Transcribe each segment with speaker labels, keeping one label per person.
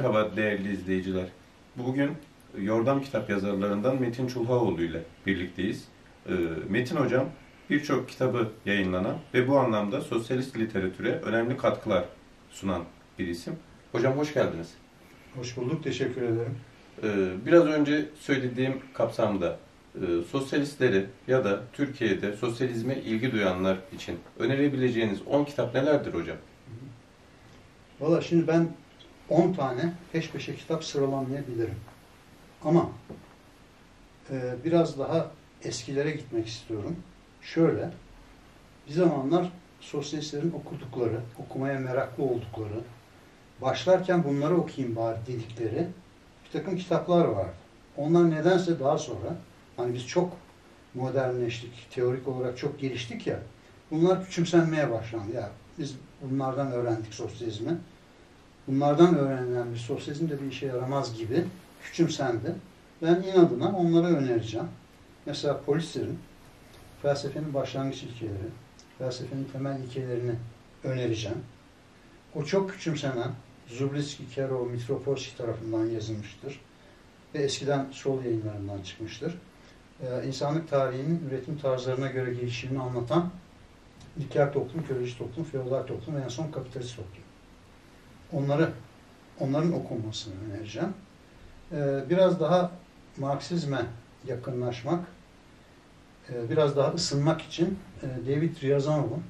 Speaker 1: Merhaba değerli izleyiciler. Bugün Yordam Kitap yazarlarından Metin Çulhaoğlu ile birlikteyiz. Ee, Metin Hocam birçok kitabı yayınlanan ve bu anlamda sosyalist literatüre önemli katkılar sunan bir isim. Hocam hoş geldiniz.
Speaker 2: Hoş bulduk, teşekkür ederim.
Speaker 1: Ee, Biraz önce söylediğim kapsamda e, sosyalistleri ya da Türkiye'de sosyalizme ilgi duyanlar için önerebileceğiniz 10 kitap nelerdir hocam?
Speaker 2: Valla şimdi ben 10 tane peş peşe kitap sıralamayabilirim. Ama e, biraz daha eskilere gitmek istiyorum. Şöyle, bir zamanlar sosyalistlerin okudukları, okumaya meraklı oldukları, başlarken bunları okuyayım bari dedikleri bir takım kitaplar vardı. Onlar nedense daha sonra, hani biz çok modernleştik, teorik olarak çok geliştik ya, bunlar küçümsenmeye başlandı. Ya biz bunlardan öğrendik sosyalizmi. Bunlardan öğrenilen bir sosyalizm de bir işe yaramaz gibi küçümsendi. Ben inadına onları önereceğim. Mesela polislerin felsefenin başlangıç ilkeleri, felsefenin temel ilkelerini önereceğim. O çok küçümsenen Zubritsky, Kero, Mitropolski tarafından yazılmıştır. Ve eskiden sol yayınlarından çıkmıştır. Ee, insanlık tarihinin üretim tarzlarına göre gelişimini anlatan ilkel toplum, köleci toplum, feodal toplum ve en son kapitalist toplum. Onları, onların okunmasını önereceğim. Ee, biraz daha Marksizme yakınlaşmak, e, biraz daha ısınmak için e, David Ryazanov'un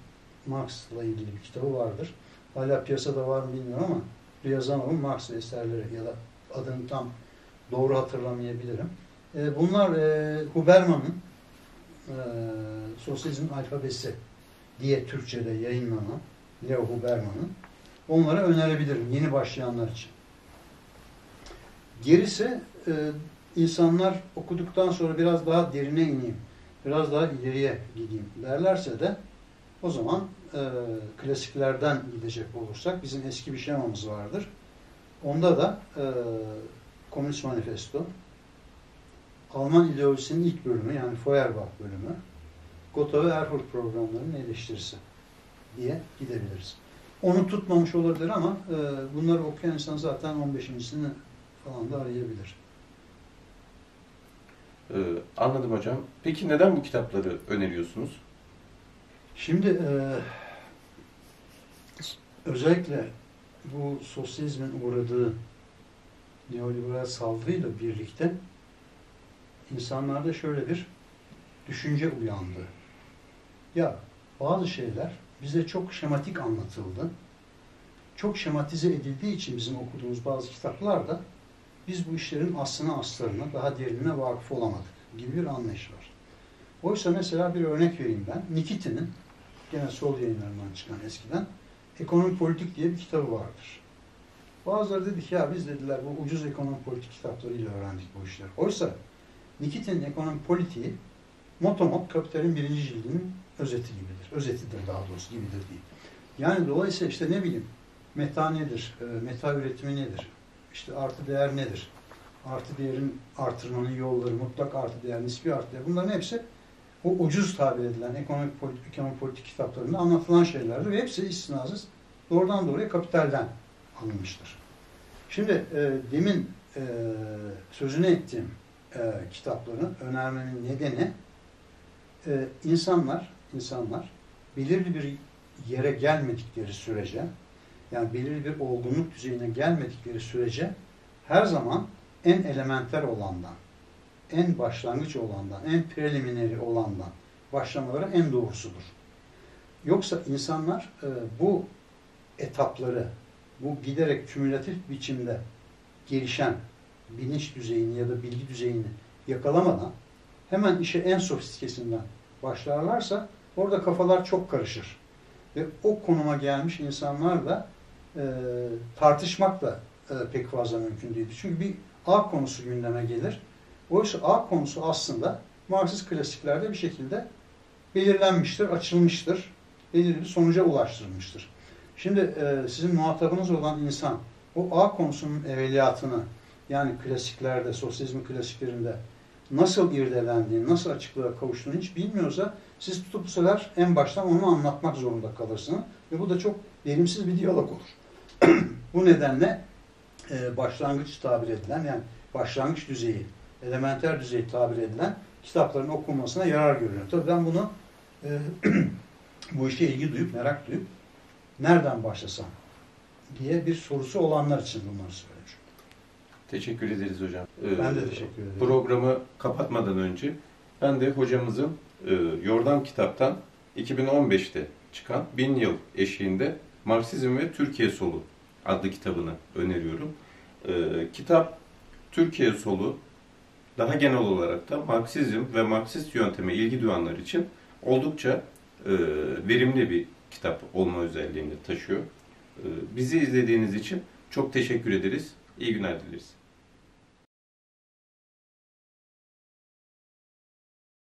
Speaker 2: Marx'la ilgili bir kitabı vardır. Hala piyasada var mı bilmiyorum ama Ryazanov'un Marx eserleri ya da adını tam doğru hatırlamayabilirim. E, bunlar Huberman'ın Sosyalizmin Alfabesi diye Türkçe'de yayınlanan Leo Huberman'ın onlara önerebilirim yeni başlayanlar için. Gerisi e, insanlar okuduktan sonra biraz daha derine ineyim, biraz daha ileriye gideyim derlerse de o zaman e, klasiklerden gidecek olursak bizim eski bir şemamız vardır. Onda da e, Komünist Manifesto, Alman ideolojisinin ilk bölümü yani Feuerbach bölümü, Gotha ve Erfurt programlarının eleştirisi diye gidebiliriz. Onu tutmamış olabilir ama e, bunları okuyan insan zaten 15.sini falan da arayabilir.
Speaker 1: Ee, anladım hocam. Peki neden bu kitapları öneriyorsunuz?
Speaker 2: Şimdi e, özellikle bu sosyalizmin uğradığı neoliberal saldırıyla birlikte insanlarda şöyle bir düşünce uyandı. Ya bazı şeyler bize çok şematik anlatıldı. Çok şematize edildiği için bizim okuduğumuz bazı kitaplarda biz bu işlerin aslına aslarına, daha derinine vakıf olamadık gibi bir anlayış var. Oysa mesela bir örnek vereyim ben. Nikitin'in, gene sol yayınlarından çıkan eskiden, Ekonomi Politik diye bir kitabı vardır. Bazıları dedi ki ya biz dediler bu ucuz ekonomi politik kitaplarıyla öğrendik bu işleri. Oysa Nikitin'in ekonomi politiği motomot kapitalin birinci cildinin özeti gibidir. Özetidir daha doğrusu gibidir değil. Yani dolayısıyla işte ne bileyim meta nedir, e, meta üretimi nedir, işte artı değer nedir, artı değerin artırmanın yolları, mutlak artı değer, nispi artı değer bunların hepsi o ucuz tabir edilen ekonomik politik, ekonomik politik kitaplarında anlatılan şeylerdir ve hepsi istinasız doğrudan doğruya kapitalden alınmıştır. Şimdi e, demin e, sözünü ettiğim e, kitapların önermenin nedeni e, insanlar insanlar belirli bir yere gelmedikleri sürece yani belirli bir olgunluk düzeyine gelmedikleri sürece her zaman en elementer olandan, en başlangıç olandan, en prelimineri olandan başlamaları en doğrusudur. Yoksa insanlar e, bu etapları, bu giderek kümülatif biçimde gelişen bilinç düzeyini ya da bilgi düzeyini yakalamadan hemen işe en sofistikesinden başlarlarsa orada kafalar çok karışır. Ve o konuma gelmiş insanlar da e, tartışmak da e, pek fazla mümkün değildir. Çünkü bir A konusu gündeme gelir. Oysa A konusu aslında Marksist klasiklerde bir şekilde belirlenmiştir, açılmıştır, belirli sonuca ulaştırılmıştır. Şimdi e, sizin muhatabınız olan insan o A konusunun evveliyatını yani klasiklerde, sosyalizm klasiklerinde nasıl irdelendiğini, nasıl açıklığa kavuştuğunu hiç bilmiyorsa siz tutup bu en baştan onu anlatmak zorunda kalırsınız. Ve bu da çok verimsiz bir diyalog olur. bu nedenle e, başlangıç tabir edilen yani başlangıç düzeyi, elementer düzeyi tabir edilen kitapların okunmasına yarar görüyorum. Tabii ben bunu e, bu işe ilgi duyup, merak duyup nereden başlasam diye bir sorusu olanlar için bunları söylüyorum.
Speaker 1: Teşekkür ederiz hocam. Ee,
Speaker 2: Ben de teşekkür ederim.
Speaker 1: Programı kapatmadan önce ben de hocamızın e, Yordam kitaptan 2015'te çıkan Bin Yıl Eşiğinde Marksizm ve Türkiye Solu adlı kitabını öneriyorum. E, kitap Türkiye Solu daha genel olarak da Marksizm ve Marksist yönteme ilgi duyanlar için oldukça e, verimli bir kitap olma özelliğini taşıyor. E, bizi izlediğiniz için çok teşekkür ederiz. İyi günler dileriz.